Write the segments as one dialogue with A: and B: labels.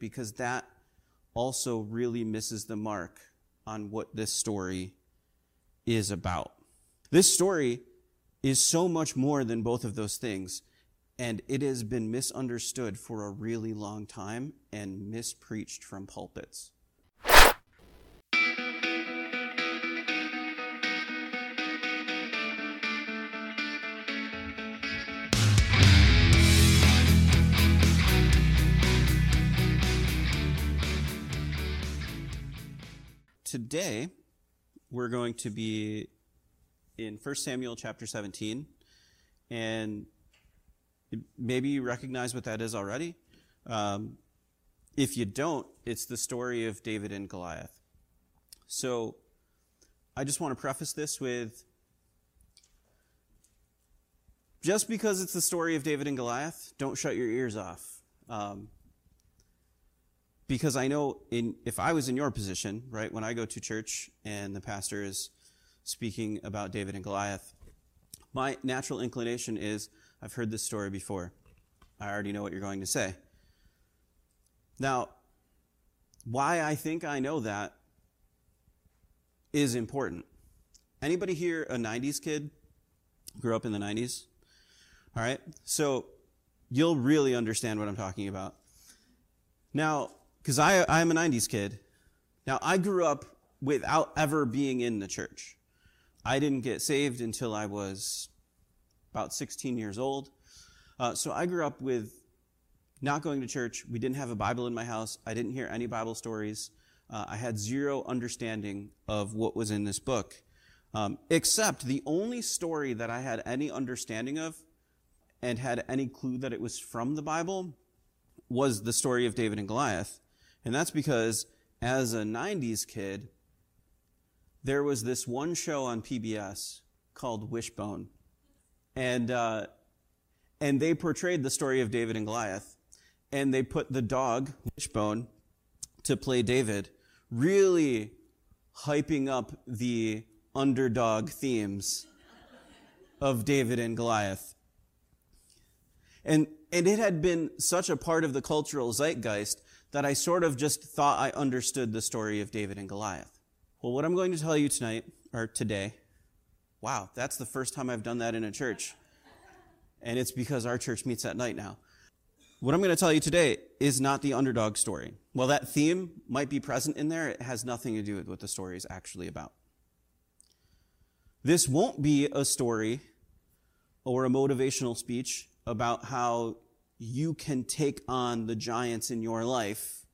A: because that also really misses the mark on what this story is about. This story is so much more than both of those things, and it has been misunderstood for a really long time and mispreached from pulpits. Today, we're going to be in 1 Samuel chapter 17, and maybe you recognize what that is already. Um, if you don't, it's the story of David and Goliath. So, I just want to preface this with just because it's the story of David and Goliath, don't shut your ears off. Um, because I know in if I was in your position, right, when I go to church and the pastor is speaking about David and Goliath, my natural inclination is I've heard this story before. I already know what you're going to say. Now, why I think I know that is important. Anybody here a 90s kid? Grew up in the 90s? All right. So you'll really understand what I'm talking about. Now, because I I'm a 90s kid. Now I grew up without ever being in the church. I didn't get saved until I was about 16 years old. Uh, so I grew up with not going to church. We didn't have a Bible in my house. I didn't hear any Bible stories. Uh, I had zero understanding of what was in this book, um, except the only story that I had any understanding of and had any clue that it was from the Bible was the story of David and Goliath. And that's because as a 90s kid, there was this one show on PBS called Wishbone. And, uh, and they portrayed the story of David and Goliath. And they put the dog, Wishbone, to play David, really hyping up the underdog themes of David and Goliath. And, and it had been such a part of the cultural zeitgeist that I sort of just thought I understood the story of David and Goliath. Well, what I'm going to tell you tonight, or today, wow, that's the first time I've done that in a church. And it's because our church meets at night now. What I'm going to tell you today is not the underdog story. Well, that theme might be present in there, it has nothing to do with what the story is actually about. This won't be a story or a motivational speech about how you can take on the giants in your life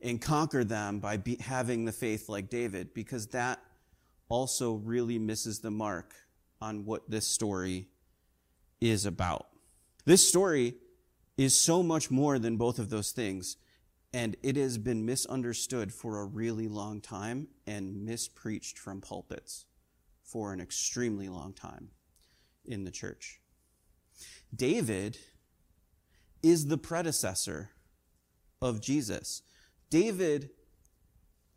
A: and conquer them by be, having the faith like David, because that also really misses the mark on what this story is about. This story is so much more than both of those things, and it has been misunderstood for a really long time and mispreached from pulpits for an extremely long time in the church. David is the predecessor of Jesus. David,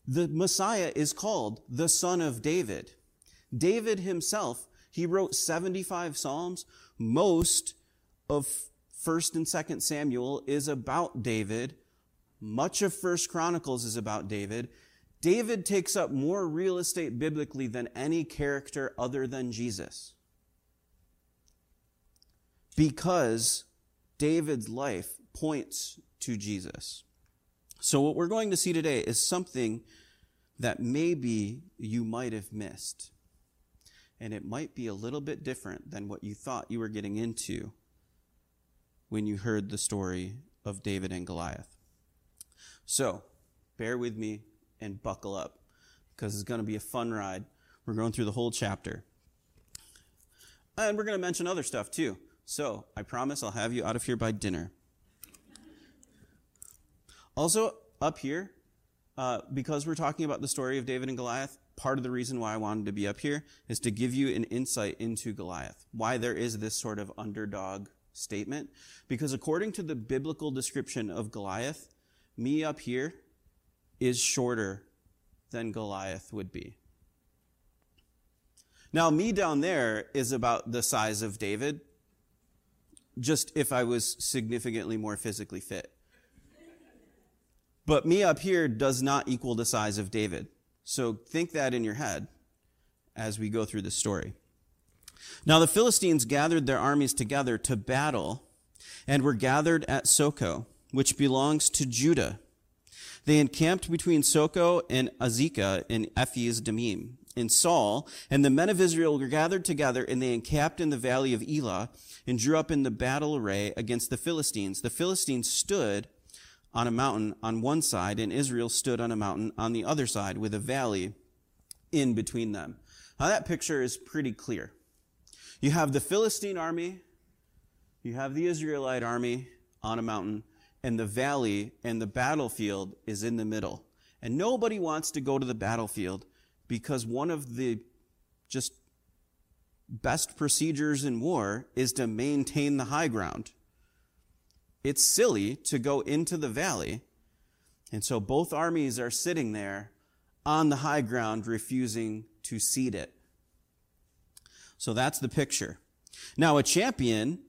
A: the Messiah, is called the Son of David. David himself, he wrote 75 Psalms. Most of 1st and 2nd Samuel is about David. Much of 1st Chronicles is about David. David takes up more real estate biblically than any character other than Jesus. Because David's life points to Jesus. So, what we're going to see today is something that maybe you might have missed. And it might be a little bit different than what you thought you were getting into when you heard the story of David and Goliath. So, bear with me and buckle up because it's going to be a fun ride. We're going through the whole chapter. And we're going to mention other stuff too. So I promise I'll have you out of here by dinner. Also, up here, uh, because we're talking about the story of David and Goliath, part of the reason why I wanted to be up here is to give you an insight into Goliath, why there is this sort of underdog statement. Because according to the biblical description of Goliath, me up here is shorter than Goliath would be. Now, me down there is about the size of David, just if I was significantly more physically fit. But me up here does not equal the size of David. So think that in your head as we go through the story. Now the Philistines gathered their armies together to battle and were gathered at Socoh, which belongs to Judah. They encamped between Socoh and Azekah in Ephes Dammim. In Saul and the men of Israel were gathered together, and they encamped in the valley of Elah and drew up in the battle array against the Philistines. The Philistines stood on a mountain on one side, and Israel stood on a mountain on the other side, with a valley in between them. Now that picture is pretty clear. You have the Philistine army, you have the Israelite army on a mountain, and the valley and the battlefield is in the middle. And nobody wants to go to the battlefield because one of the just best procedures in war is to maintain the high ground. It's silly to go into the valley. And so both armies are sitting there on the high ground, refusing to cede it. So that's the picture. Now, a champion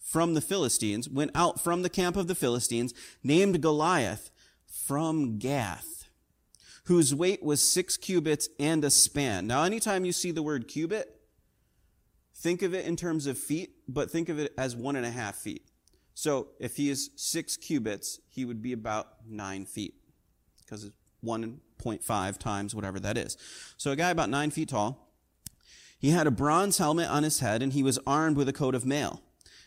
A: from the Philistines went out from the camp of the Philistines named Goliath from Gath, whose weight was six cubits and a span. Now, anytime you see the word cubit, think of it in terms of feet, but think of it as one and a half feet. So if he is six cubits, he would be about nine feet because it's 1.5 times whatever that is. So a guy about nine feet tall he had a bronze helmet on his head, and he was armed with a coat of mail.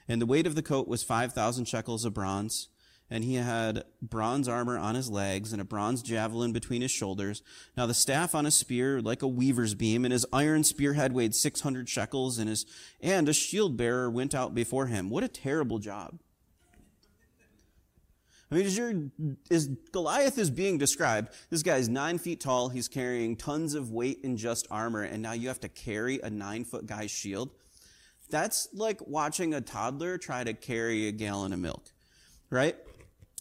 A: And the weight of the coat was 5,000 shekels of bronze. And he had bronze armor on his legs and a bronze javelin between his shoulders. Now the staff on his spear like a weaver's beam, and his iron spearhead weighed 600 shekels, and his, and a shield bearer went out before him. What a terrible job. I mean, is, your, Goliath is being described. This guy's nine feet tall. He's carrying tons of weight in just armor, and now you have to carry a nine foot guy's shield. That's like watching a toddler try to carry a gallon of milk, right?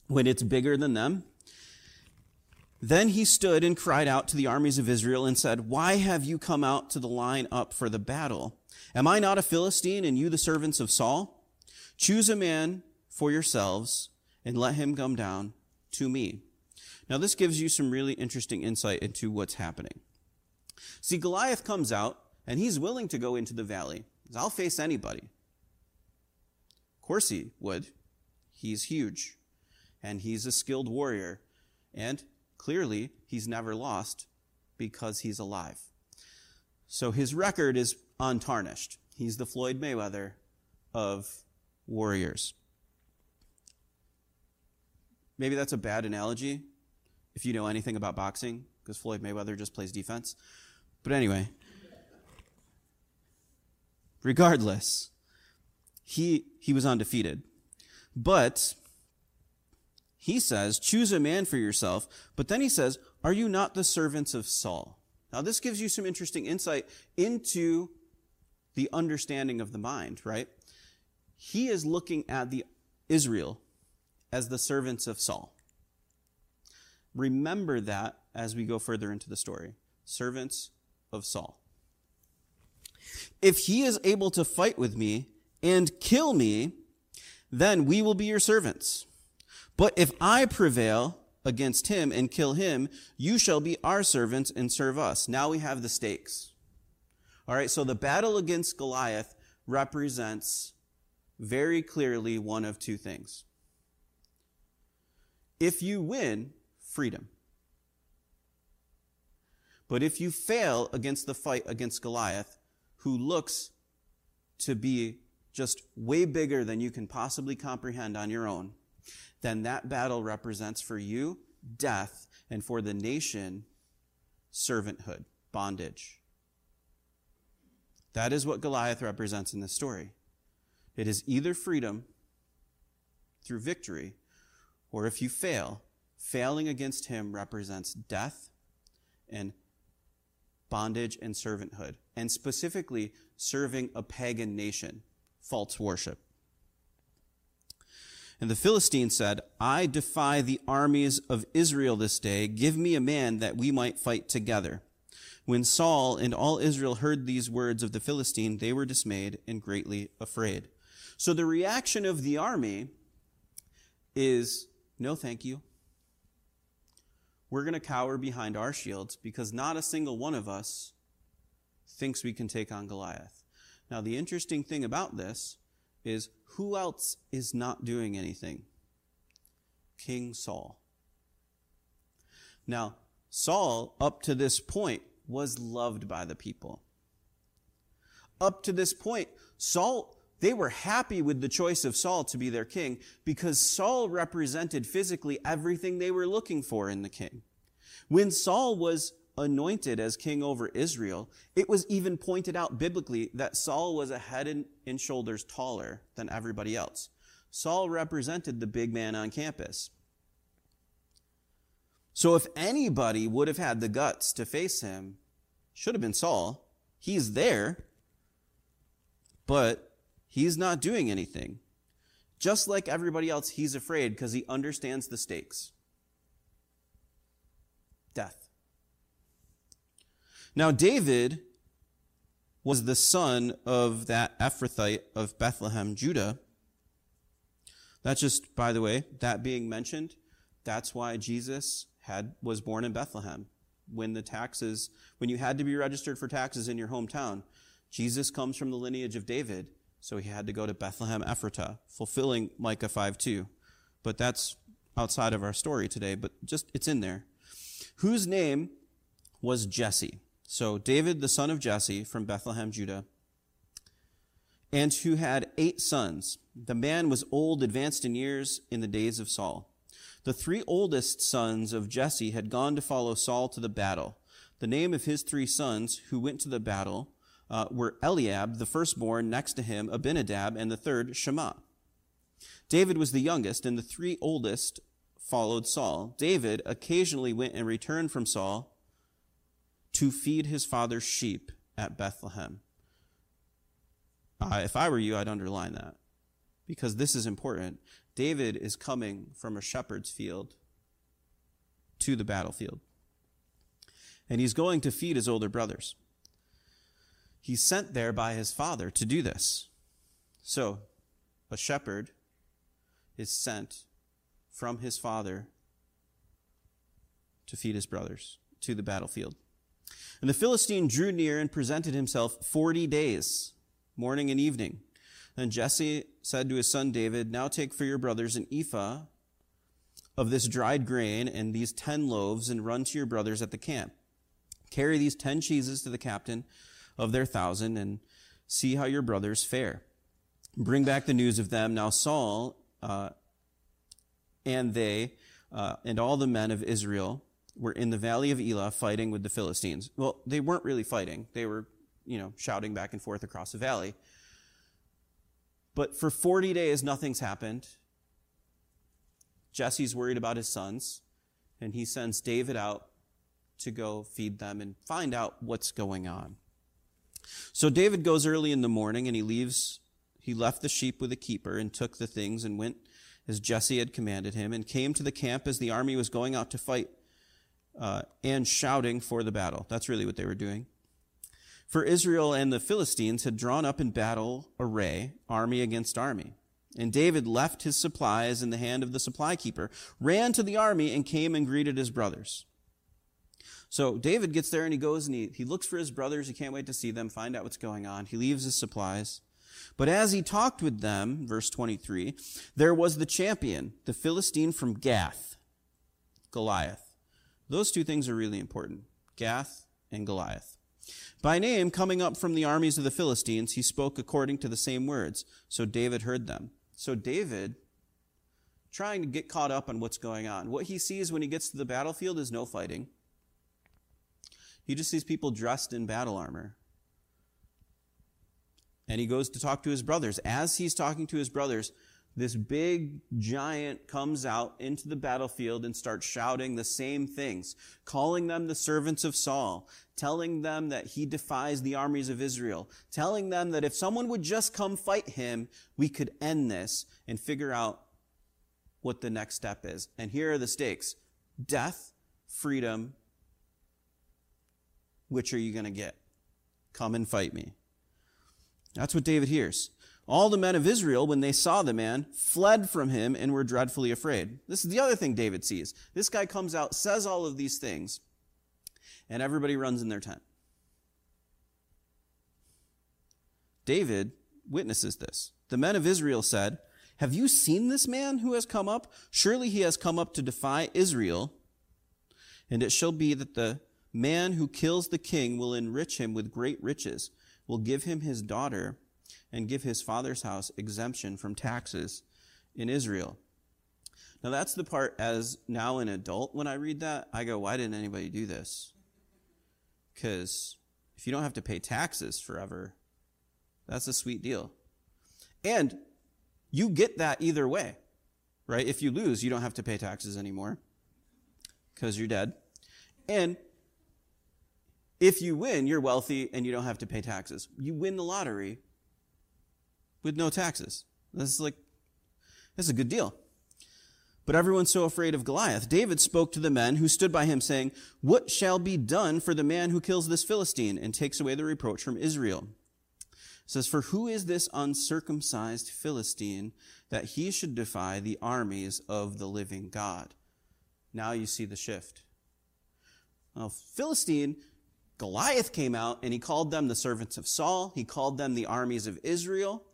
A: When it's bigger than them. Then he stood and cried out to the armies of Israel and said, Why have you come out to the line up for the battle? Am I not a Philistine and you the servants of Saul? Choose a man for yourselves and let him come down to me. Now, this gives you some really interesting insight into what's happening. See, Goliath comes out, and he's willing to go into the valley. I'll face anybody. Of course he would. He's huge, and he's a skilled warrior, and clearly he's never lost because he's alive. So his record is untarnished. He's the Floyd Mayweather of warriors. Maybe that's a bad analogy if you know anything about boxing, because Floyd Mayweather just plays defense. But anyway, regardless, he, he was undefeated. But he says, choose a man for yourself. But then he says, are you not the servants of Saul? Now, this gives you some interesting insight into the understanding of the mind, right? He is looking at the Israel as the servants of Saul. Remember that as we go further into the story. Servants of Saul. If he is able to fight with me and kill me, then we will be your servants. But if I prevail against him and kill him, you shall be our servants and serve us. Now we have the stakes. All right, so the battle against Goliath represents very clearly one of two things. If you win, freedom. But if you fail against the fight against Goliath, who looks to be just way bigger than you can possibly comprehend on your own, then that battle represents for you death and for the nation servanthood, bondage. That is what Goliath represents in this story. It is either freedom through victory or if you fail, failing against him represents death and bondage and servanthood, and specifically serving a pagan nation, false worship. And the Philistine said, I defy the armies of Israel this day. Give me a man that we might fight together. When Saul and all Israel heard these words of the Philistine, they were dismayed and greatly afraid. So the reaction of the army is no, thank you. we're going to cower behind our shields because not a single one of us thinks we can take on Goliath. Now, the interesting thing about this is who else is not doing anything? King Saul. Now, Saul, up to this point, was loved by the people. Up to this point, Saul, they were happy with the choice of Saul to be their king because Saul represented physically everything they were looking for in the king. When Saul was anointed as king over Israel, it was even pointed out biblically that Saul was a head and shoulders taller than everybody else. Saul represented the big man on campus. So if anybody would have had the guts to face him, should have been Saul. He's there, but he's not doing anything. Just like everybody else, he's afraid because he understands the stakes. Death. Now, David was the son of that Ephrathite of Bethlehem, Judah. That's just, by the way, that being mentioned, that's why Jesus had, was born in Bethlehem. When the taxes, when you had to be registered for taxes in your hometown, Jesus comes from the lineage of David, so he had to go to Bethlehem Ephratah, fulfilling Micah 5 2. But that's outside of our story today, but just, it's in there. Whose name was Jesse? So David, the son of Jesse from Bethlehem, Judah, and who had eight sons. The man was old, advanced in years in the days of Saul. The three oldest sons of Jesse had gone to follow Saul to the battle. The name of his three sons who went to the battle uh, were Eliab, the firstborn, next to him Abinadab, and the third Shammah. David was the youngest, and the three oldest followed Saul. David occasionally went and returned from Saul to feed his father's sheep at Bethlehem. Uh, if I were you, I'd underline that because this is important. David is coming from a shepherd's field to the battlefield. And he's going to feed his older brothers. He's sent there by his father to do this. So, a shepherd is sent from his father to feed his brothers to the battlefield. And the Philistine drew near and presented himself 40 days, morning and evening. Then Jesse said to his son David, Now take for your brothers an ephah of this dried grain and these ten loaves, and run to your brothers at the camp. Carry these ten cheeses to the captain of their thousand, and see how your brothers fare. Bring back the news of them. Now Saul uh, and they uh, and all the men of Israel were in the valley of Elah fighting with the Philistines. Well, they weren't really fighting. They were, you know, shouting back and forth across the valley. But for 40 days, nothing's happened. Jesse's worried about his sons, and he sends David out to go feed them and find out what's going on. So David goes early in the morning and he leaves, he left the sheep with a keeper and took the things and went as Jesse had commanded him and came to the camp as the army was going out to fight uh, and shouting for the battle. That's really what they were doing. For Israel and the Philistines had drawn up in battle array, army against army. And David left his supplies in the hand of the supply keeper, ran to the army, and came and greeted his brothers. So David gets there and he goes and he, he looks for his brothers. He can't wait to see them, find out what's going on. He leaves his supplies. But as he talked with them, verse 23, there was the champion, the Philistine from Gath, Goliath. Those two things are really important Gath and Goliath. By name, coming up from the armies of the Philistines, he spoke according to the same words. So David heard them. So David, trying to get caught up on what's going on, what he sees when he gets to the battlefield is no fighting. He just sees people dressed in battle armor. And he goes to talk to his brothers. As he's talking to his brothers, this big giant comes out into the battlefield and starts shouting the same things, calling them the servants of Saul, telling them that he defies the armies of Israel, telling them that if someone would just come fight him, we could end this and figure out what the next step is. And here are the stakes death, freedom. Which are you going to get? Come and fight me. That's what David hears. All the men of Israel, when they saw the man, fled from him and were dreadfully afraid. This is the other thing David sees. This guy comes out, says all of these things, and everybody runs in their tent. David witnesses this. The men of Israel said, Have you seen this man who has come up? Surely he has come up to defy Israel. And it shall be that the man who kills the king will enrich him with great riches, will give him his daughter and give his father's house exemption from taxes in Israel. Now, that's the part as now an adult, when I read that, I go, why didn't anybody do this? Because if you don't have to pay taxes forever, that's a sweet deal. And you get that either way, right? If you lose, you don't have to pay taxes anymore because you're dead. And if you win, you're wealthy and you don't have to pay taxes. You win the lottery, with no taxes. This is like, that's a good deal. But everyone's so afraid of Goliath. David spoke to the men who stood by him, saying, What shall be done for the man who kills this Philistine and takes away the reproach from Israel? It says, For who is this uncircumcised Philistine that he should defy the armies of the living God? Now you see the shift. Well, Philistine, Goliath came out and he called them the servants of Saul. He called them the armies of Israel.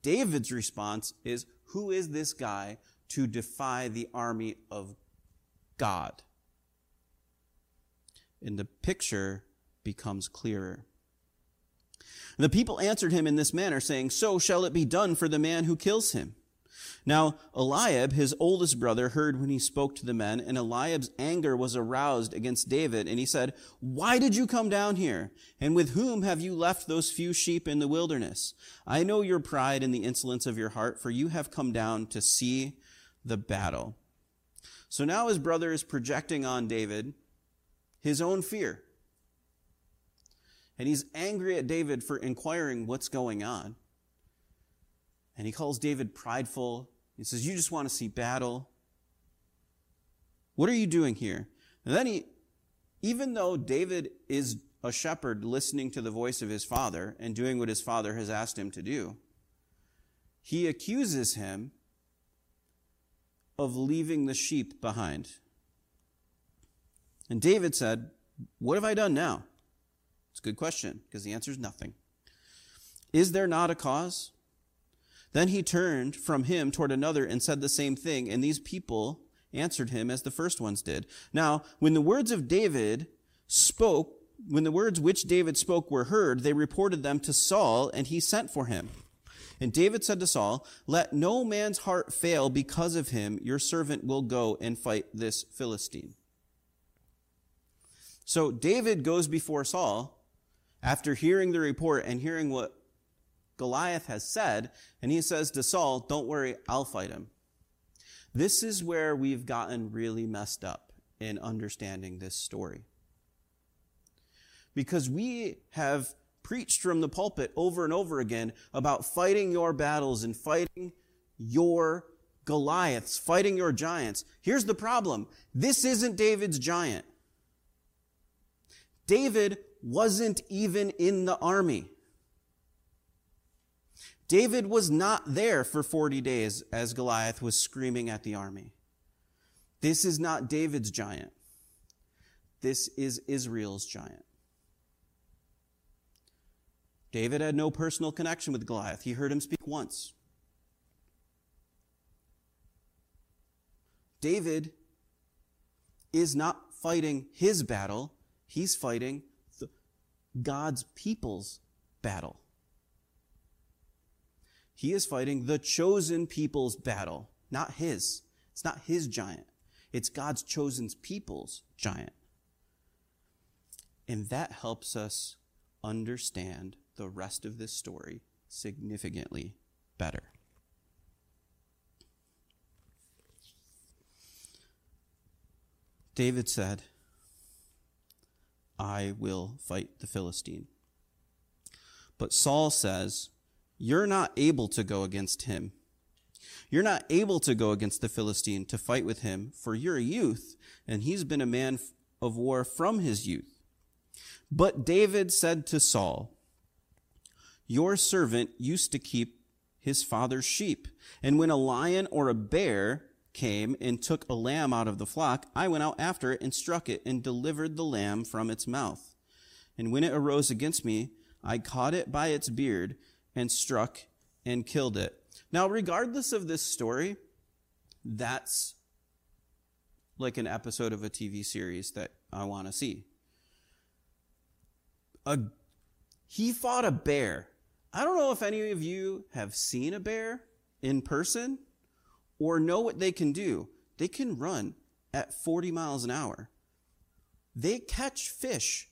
A: David's response is, Who is this guy to defy the army of God? And the picture becomes clearer. The people answered him in this manner, saying, So shall it be done for the man who kills him. Now Eliab, his oldest brother, heard when he spoke to the men, and Eliab's anger was aroused against David, and he said, Why did you come down here? And with whom have you left those few sheep in the wilderness? I know your pride and the insolence of your heart, for you have come down to see the battle. So now his brother is projecting on David his own fear. And he's angry at David for inquiring what's going on. And he calls David prideful. He says, You just want to see battle. What are you doing here? And then he, even though David is a shepherd listening to the voice of his father and doing what his father has asked him to do, he accuses him of leaving the sheep behind. And David said, What have I done now? It's a good question because the answer is nothing. Is there not a cause? Then he turned from him toward another and said the same thing, and these people answered him as the first ones did. Now, when the words of David spoke, when the words which David spoke were heard, they reported them to Saul, and he sent for him. And David said to Saul, Let no man's heart fail because of him. Your servant will go and fight this Philistine. So David goes before Saul after hearing the report and hearing what Goliath has said, and he says to Saul, Don't worry, I'll fight him. This is where we've gotten really messed up in understanding this story. Because we have preached from the pulpit over and over again about fighting your battles and fighting your Goliaths, fighting your giants. Here's the problem this isn't David's giant. David wasn't even in the army. David was not there for 40 days as Goliath was screaming at the army. This is not David's giant. This is Israel's giant. David had no personal connection with Goliath. He heard him speak once. David is not fighting his battle, he's fighting God's people's battle. He is fighting the chosen people's battle, not his. It's not his giant. It's God's chosen people's giant. And that helps us understand the rest of this story significantly better. David said, I will fight the Philistine. But Saul says, you're not able to go against him. You're not able to go against the Philistine to fight with him, for you're a youth, and he's been a man of war from his youth. But David said to Saul, Your servant used to keep his father's sheep. And when a lion or a bear came and took a lamb out of the flock, I went out after it and struck it and delivered the lamb from its mouth. And when it arose against me, I caught it by its beard and struck and killed it. Now, regardless of this story, that's like an episode of a TV series that I want to see. A, he fought a bear. I don't know if any of you have seen a bear in person or know what they can do. They can run at 40 miles an hour. They catch fish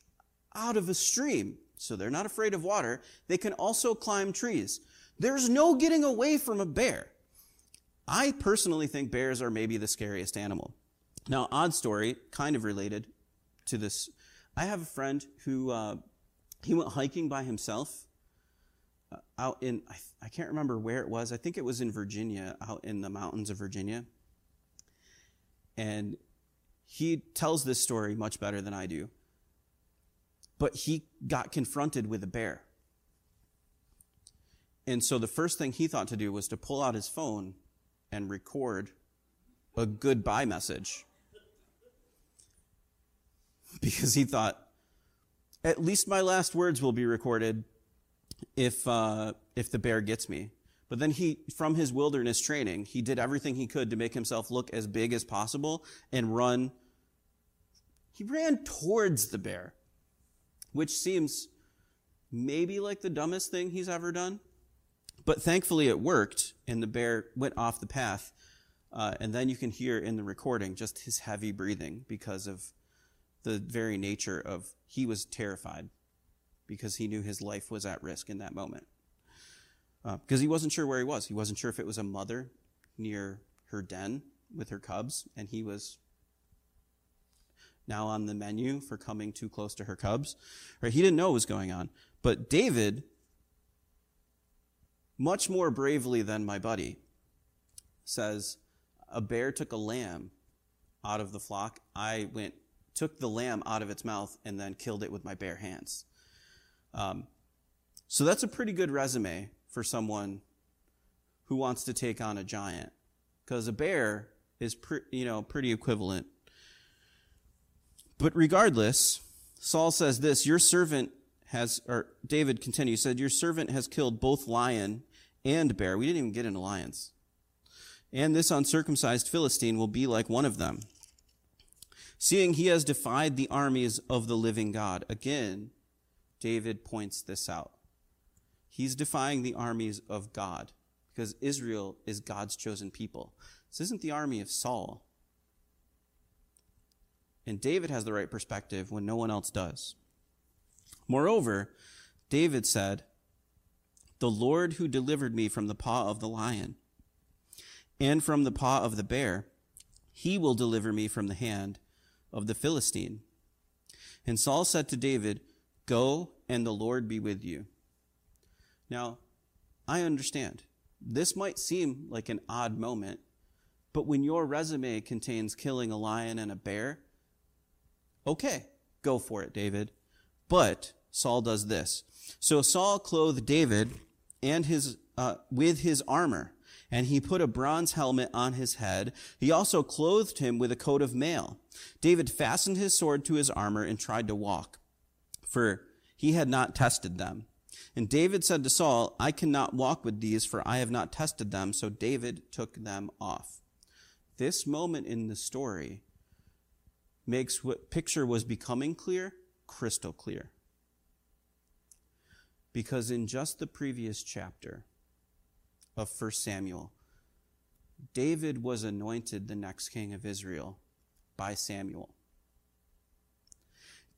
A: out of a stream, so they're not afraid of water. They can also climb trees. There's no getting away from a bear. I personally think bears are maybe the scariest animal. Now, odd story, kind of related to this. I have a friend who uh, he went hiking by himself uh, out in I, I can't remember where it was. I think it was in Virginia, out in the mountains of Virginia. And he tells this story much better than I do. But he got confronted with a bear. And so the first thing he thought to do was to pull out his phone and record a goodbye message. Because he thought, at least my last words will be recorded if, uh, if the bear gets me. But then he, from his wilderness training, he did everything he could to make himself look as big as possible and run. He ran towards the bear, which seems maybe like the dumbest thing he's ever done. But thankfully it worked, and the bear went off the path. Uh, and then you can hear in the recording just his heavy breathing because of the very nature of he was terrified because he knew his life was at risk in that moment. Uh, because he wasn't sure where he was. He wasn't sure if it was a mother near her den with her cubs, and he was now on the menu for coming too close to her cubs. Right? He didn't know what was going on. But David, much more bravely than my buddy, says, A bear took a lamb out of the flock. I went took the lamb out of its mouth and then killed it with my bare hands. Um, so that's a pretty good resume for someone who wants to take on a giant, because a bear is pre- you know pretty equivalent. But regardless, Saul says this: Your servant has, or David continues, said, Your servant has killed both lion and bear. We didn't even get into lions. And this uncircumcised Philistine will be like one of them seeing he has defied the armies of the living God. Again, David points this out. He's defying the armies of God because Israel is God's chosen people. This isn't the army of Saul. And David has the right perspective when no one else does. Moreover, David said, The Lord who delivered me from the paw of the lion and from the paw of the bear, he will deliver me from the hand of the Philistine. And Saul said to David, Go, and the Lord be with you. Now, I understand. This might seem like an odd moment, but when your resume contains killing a lion and a bear, okay, go for it, David. But Saul does this. So Saul clothed David and his uh, with his armor, and he put a bronze helmet on his head. He also clothed him with a coat of mail. David fastened his sword to his armor and tried to walk, for he had not tested them. And David said to Saul, I cannot walk with these, for I have not tested them. So David took them off. This moment in the story makes what picture was becoming clear crystal clear. Because in just the previous chapter of 1 Samuel, David was anointed the next king of Israel by Samuel.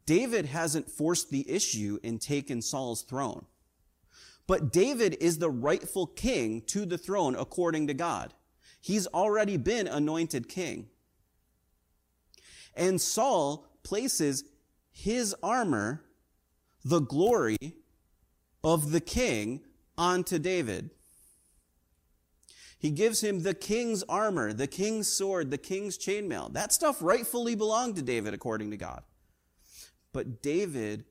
A: David hasn't forced the issue and taken Saul's throne. But David is the rightful king to the throne according to God. He's already been anointed king. And Saul places his armor, the glory of the king, onto David. He gives him the king's armor, the king's sword, the king's chainmail. That stuff rightfully belonged to David according to God. But David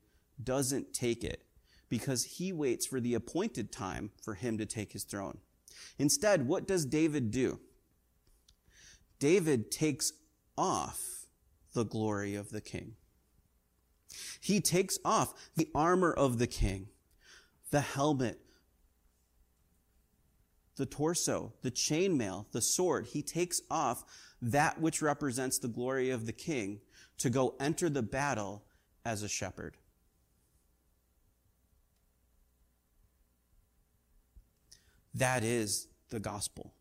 A: doesn't take it because he waits for the appointed time for him to take his throne. Instead, what does David do? David takes off the glory of the king. He takes off the armor of the king, the helmet, the torso, the chainmail, the sword. He takes off that which represents the glory of the king to go enter the battle as a shepherd. That is the gospel.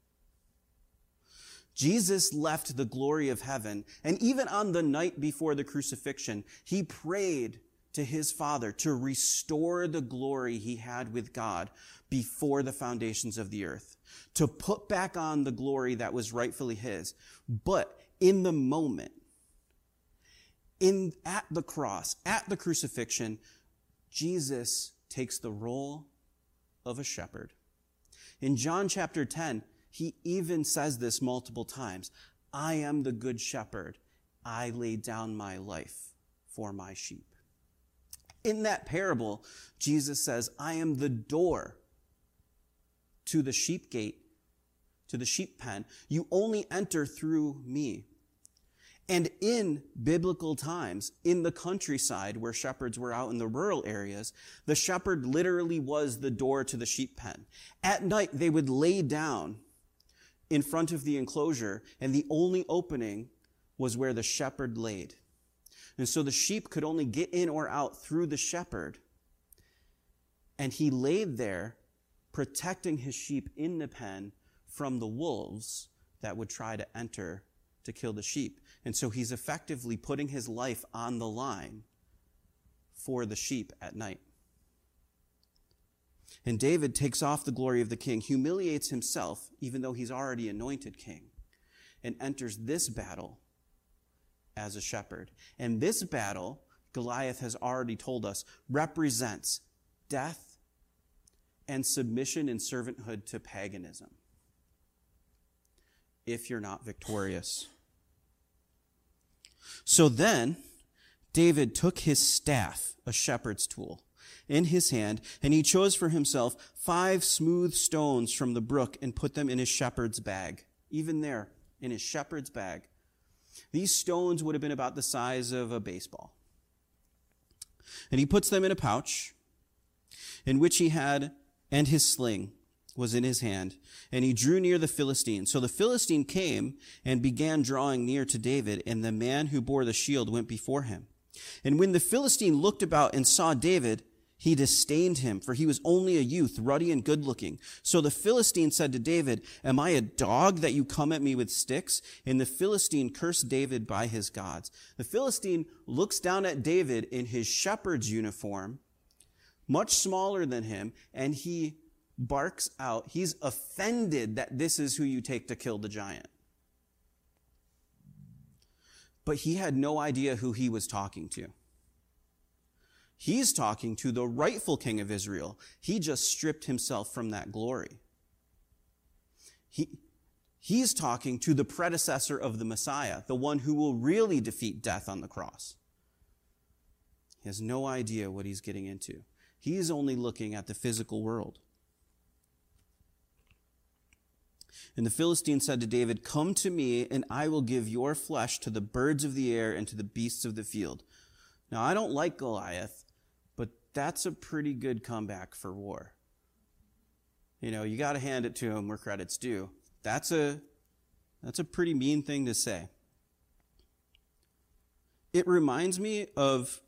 A: Jesus left the glory of heaven, and even on the night before the crucifixion, he prayed to his Father to restore the glory he had with God before the foundations of the earth, to put back on the glory that was rightfully his. But in the moment, in, at the cross, at the crucifixion, Jesus takes the role of a shepherd. In John chapter 10, he even says this multiple times. I am the good shepherd. I lay down my life for my sheep. In that parable, Jesus says, I am the door to the sheep gate, to the sheep pen. You only enter through me. And in biblical times, in the countryside where shepherds were out in the rural areas, the shepherd literally was the door to the sheep pen. At night, they would lay down in front of the enclosure, and the only opening was where the shepherd laid. And so the sheep could only get in or out through the shepherd. And he laid there, protecting his sheep in the pen from the wolves that would try to enter to kill the sheep. And so he's effectively putting his life on the line for the sheep at night. And David takes off the glory of the king, humiliates himself, even though he's already anointed king, and enters this battle as a shepherd. And this battle, Goliath has already told us, represents death and submission and servanthood to paganism. If you're not victorious. So then, David took his staff, a shepherd's tool, in his hand, and he chose for himself five smooth stones from the brook and put them in his shepherd's bag. Even there, in his shepherd's bag. These stones would have been about the size of a baseball. And he puts them in a pouch in which he had, and his sling was in his hand. And he drew near the Philistine. So the Philistine came and began drawing near to David, and the man who bore the shield went before him. And when the Philistine looked about and saw David, he disdained him, for he was only a youth, ruddy and good looking. So the Philistine said to David, Am I a dog that you come at me with sticks? And the Philistine cursed David by his gods. The Philistine looks down at David in his shepherd's uniform, much smaller than him, and he barks out. He's offended that this is who you take to kill the giant. But he had no idea who he was talking to. He's talking to the rightful king of Israel. He just stripped himself from that glory. He, he's talking to the predecessor of the Messiah, the one who will really defeat death on the cross. He has no idea what he's getting into. He is only looking at the physical world. And the Philistine said to David, Come to me, and I will give your flesh to the birds of the air and to the beasts of the field. Now, I don't like Goliath, that's a pretty good comeback for war. You know, you got to hand it to him where credit's due. That's a that's a pretty mean thing to say. It reminds me of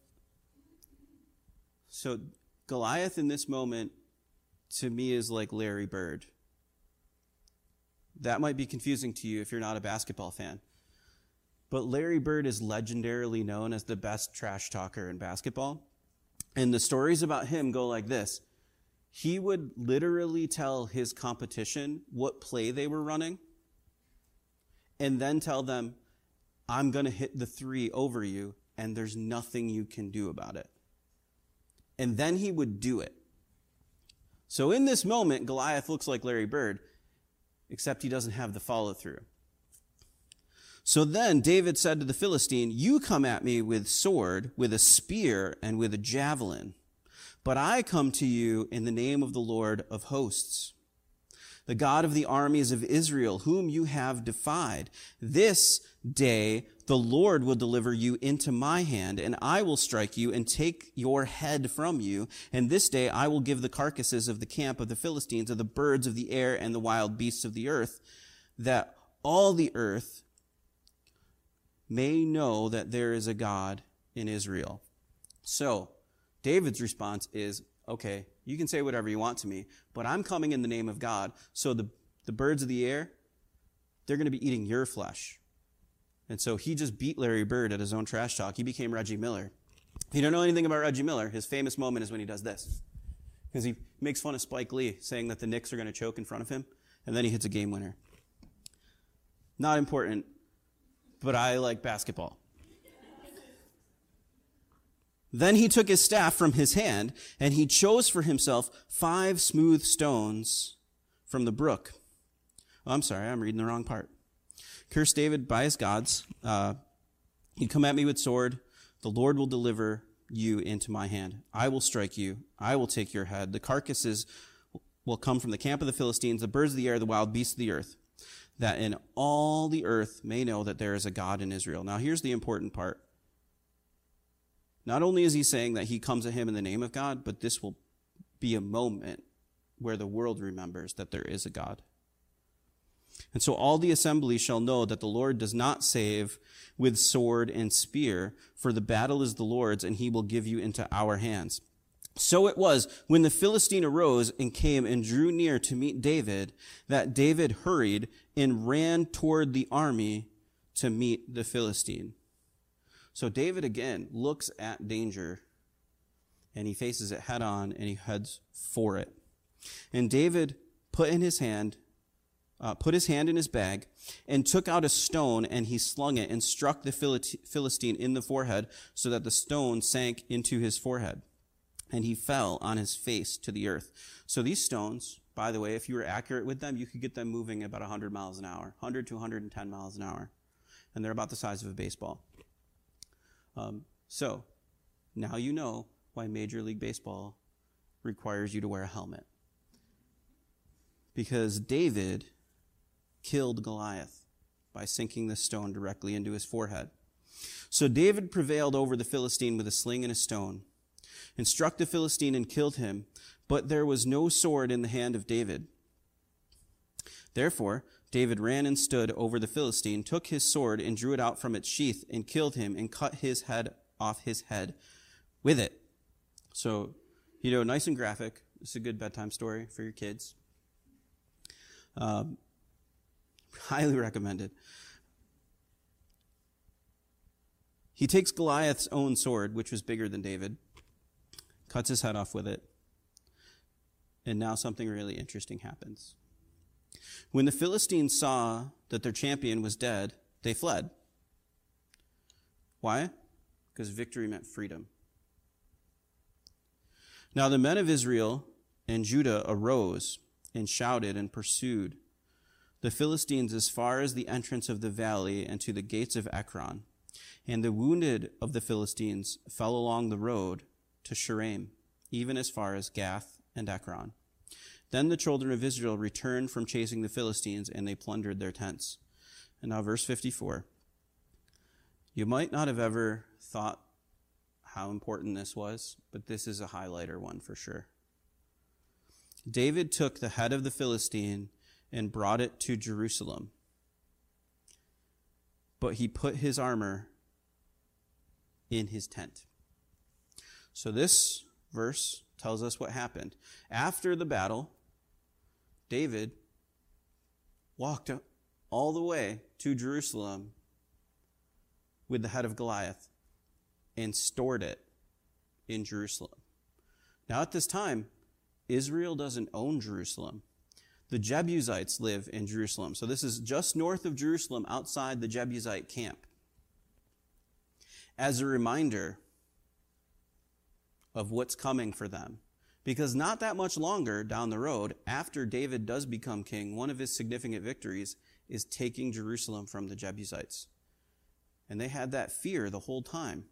A: so Goliath in this moment to me is like Larry Bird. That might be confusing to you if you're not a basketball fan. But Larry Bird is legendarily known as the best trash talker in basketball. And the stories about him go like this. He would literally tell his competition what play they were running and then tell them, I'm going to hit the three over you and there's nothing you can do about it. And then he would do it. So in this moment, Goliath looks like Larry Bird, except he doesn't have the follow through. So then David said to the Philistine, You come at me with sword, with a spear, and with a javelin, but I come to you in the name of the Lord of hosts. the God of the armies of Israel, whom you have defied. This day the Lord will deliver you into my hand, and I will strike you and take your head from you. And this day I will give the carcasses of the camp of the Philistines, of the birds of the air, and the wild beasts of the earth, that all the earth may know that there is a God in Israel. So, David's response is, okay, you can say whatever you want to me, but I'm coming in the name of God. So the, the birds of the air, they're going to be eating your flesh. And so he just beat Larry Bird at his own trash talk. He became Reggie Miller. If you don't know anything about Reggie Miller, his famous moment is when he does this. Because he makes fun of Spike Lee, saying that the Knicks are going to choke in front of him, and then he hits a game winner. Not important, but I like basketball. Then he took his staff from his hand, and he chose for himself five smooth stones from the brook. Oh, I'm sorry, I'm reading the wrong part. Curse David by his gods. Uh, you come at me with sword. The Lord will deliver you into my hand. I will strike you. I will take your head. The carcasses will come from the camp of the Philistines, the birds of the air, the wild beasts of the earth, that in all the earth may know that there is a God in Israel. Now, here's the important part. Not only is he saying that he comes at him in the name of God, but this will be a moment where the world remembers that there is a God. And so all the assembly shall know that the Lord does not save with sword and spear, for the battle is the Lord's, and he will give you into our hands. So it was when the Philistine arose and came and drew near to meet David that David hurried and ran toward the army to meet the Philistine. So David again looks at danger and he faces it head on and he heads for it. And David put in his hand, uh, put his hand in his bag and took out a stone and he slung it and struck the Philistine in the forehead so that the stone sank into his forehead. And he fell on his face to the earth. So these stones, by the way, if you were accurate with them, you could get them moving about 100 miles an hour, 100 to 110 miles an hour. And they're about the size of a baseball. Um, so now you know why Major League Baseball requires you to wear a helmet. Because David killed Goliath by sinking the stone directly into his forehead. So David prevailed over the Philistine with a sling and a stone, and struck the Philistine and killed him, but there was no sword in the hand of David. Therefore, David ran and stood over the Philistine, took his sword and drew it out from its sheath and killed him and cut his head off his head with it. So, you know, nice and graphic. It's a good bedtime story for your kids. Um, highly recommended. He takes Goliath's own sword, which was bigger than David, cuts his head off with it, and now something really interesting happens. When the Philistines saw that their champion was dead, they fled. Why? Because victory meant freedom. Now the men of Israel and Judah arose and shouted and pursued the Philistines as far as the entrance of the valley and to the gates of Ekron. And the wounded of the Philistines fell along the road to Shaaraim, even as far as Gath and Ekron. Then the children of Israel returned from chasing the Philistines, and they plundered their tents. And now, verse 54. You might not have ever thought how important this was, but this is a highlighter one for sure. David took the head of the Philistine and brought it to Jerusalem. But he put his armor in his tent. So this verse tells us what happened. After the battle, David walked all the way to Jerusalem with the head of Goliath and stored it in Jerusalem. Now, at this time, Israel doesn't own Jerusalem. The Jebusites live in Jerusalem. So, this is just north of Jerusalem, outside the Jebusite camp. As a reminder of what's coming for them because not that much longer down the road, after David does become king, one of his significant victories is taking Jerusalem from the Jebusites. And they had that fear the whole time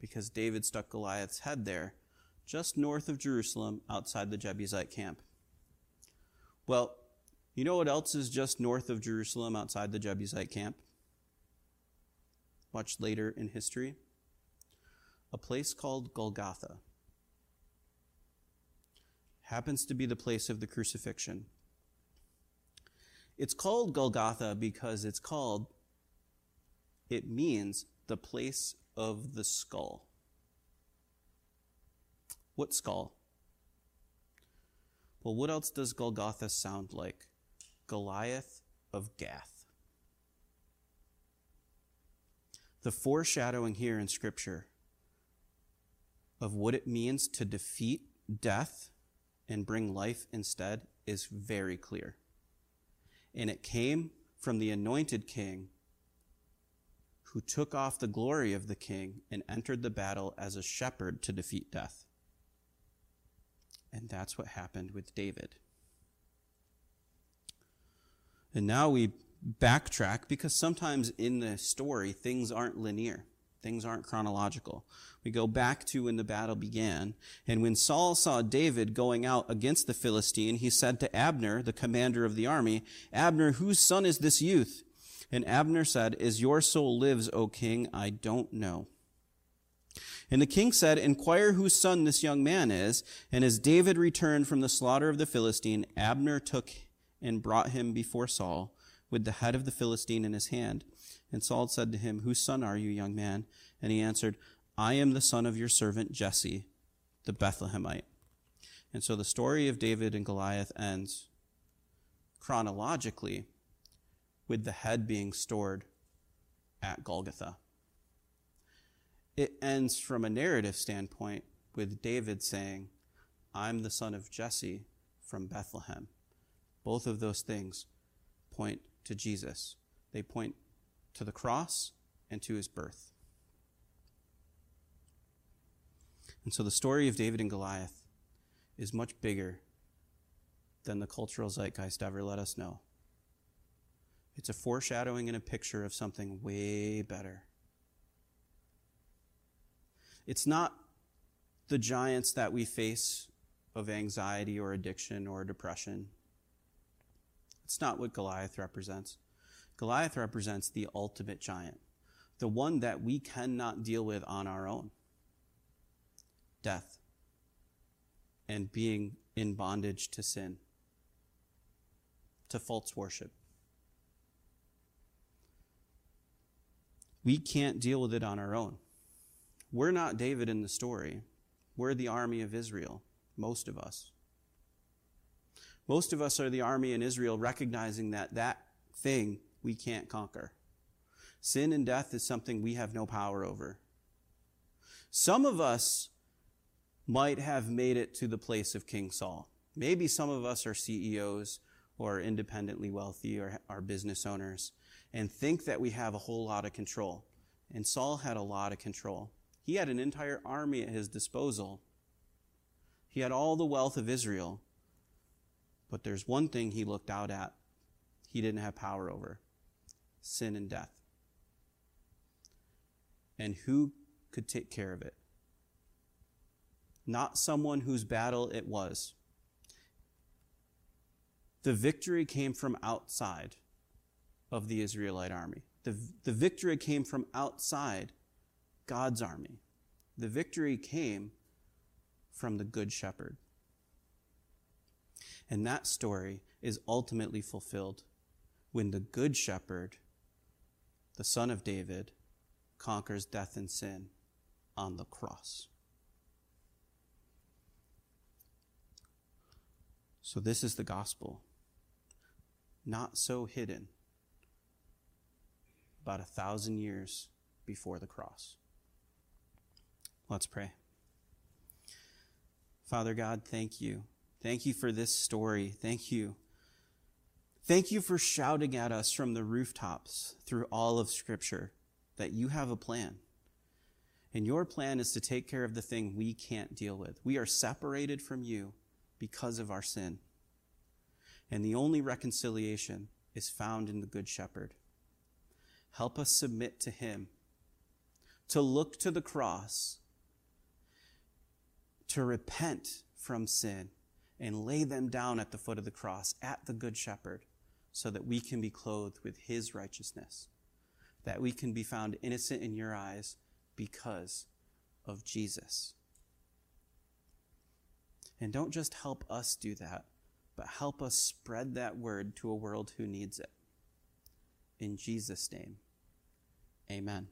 A: because David stuck Goliath's head there, just north of Jerusalem, outside the Jebusite camp. Well, You know what else is just north of Jerusalem outside the Jebusite camp? Much later in history? A place called Golgotha. Happens to be the place of the crucifixion. It's called Golgotha because it's called, it means the place of the skull. What skull? Well, what else does Golgotha sound like? Goliath of Gath. The foreshadowing here in Scripture of what it means to defeat death and bring life instead is very clear. And it came from the anointed king who took off the glory of the king and entered the battle as a shepherd to defeat death. And that's what happened with David. And now we backtrack because sometimes in the story, things aren't linear. Things aren't chronological. We go back to when the battle began. And when Saul saw David going out against the Philistine, he said to Abner, the commander of the army, Abner, whose son is this youth? And Abner said, As your soul lives, O king, I don't know. And the king said, Inquire whose son this young man is. And as David returned from the slaughter of the Philistine, Abner took and brought him before Saul with the head of the Philistine in his hand. And Saul said to him, Whose son are you, young man? And he answered, I am the son of your servant Jesse, the Bethlehemite. And so the story of David and Goliath ends chronologically with the head being stored at Golgotha it ends from a narrative standpoint with David saying, I'm the son of Jesse from Bethlehem. Both of those things point to Jesus. They point to the cross and to his birth. And so the story of David and Goliath is much bigger than the cultural zeitgeist ever let us know. It's a foreshadowing and a picture of something way better. It's not the giants that we face of anxiety or addiction or depression. It's not what Goliath represents. Goliath represents the ultimate giant, the one that we cannot deal with on our own death and being in bondage to sin, to false worship. We can't deal with it on our own. We're not David in the story. We're the army of Israel, most of us. Most of us are the army in Israel recognizing that that thing we can't conquer. Sin and death is something we have no power over. Some of us might have made it to the place of King Saul. Maybe some of us are CEOs or independently wealthy or are business owners and think that we have a whole lot of control. And Saul had a lot of control. He had an entire army at his disposal. He had all the wealth of Israel. But there's one thing he looked out at he didn't have power over sin and death. And who could take care of it? Not someone whose battle it was. The victory came from outside of the Israelite army. The, the victory came from outside God's army. The victory came from the Good Shepherd. And that story is ultimately fulfilled when the Good Shepherd, the Son of David, conquers death and sin on the cross. So, this is the gospel, not so hidden, about a thousand years before the cross. Let's pray. Father God, thank you. Thank you for this story. Thank you. Thank you for shouting at us from the rooftops through all of Scripture that you have a plan. And your plan is to take care of the thing we can't deal with. We are separated from you because of our sin. And the only reconciliation is found in the Good Shepherd. Help us submit to him, to look to the cross to repent from sin and lay them down at the foot of the cross at the Good Shepherd so that we can be clothed with his righteousness, that we can be found innocent in your eyes because of Jesus. And don't just help us do that, but help us spread that word to a world who needs it. In Jesus' name, amen.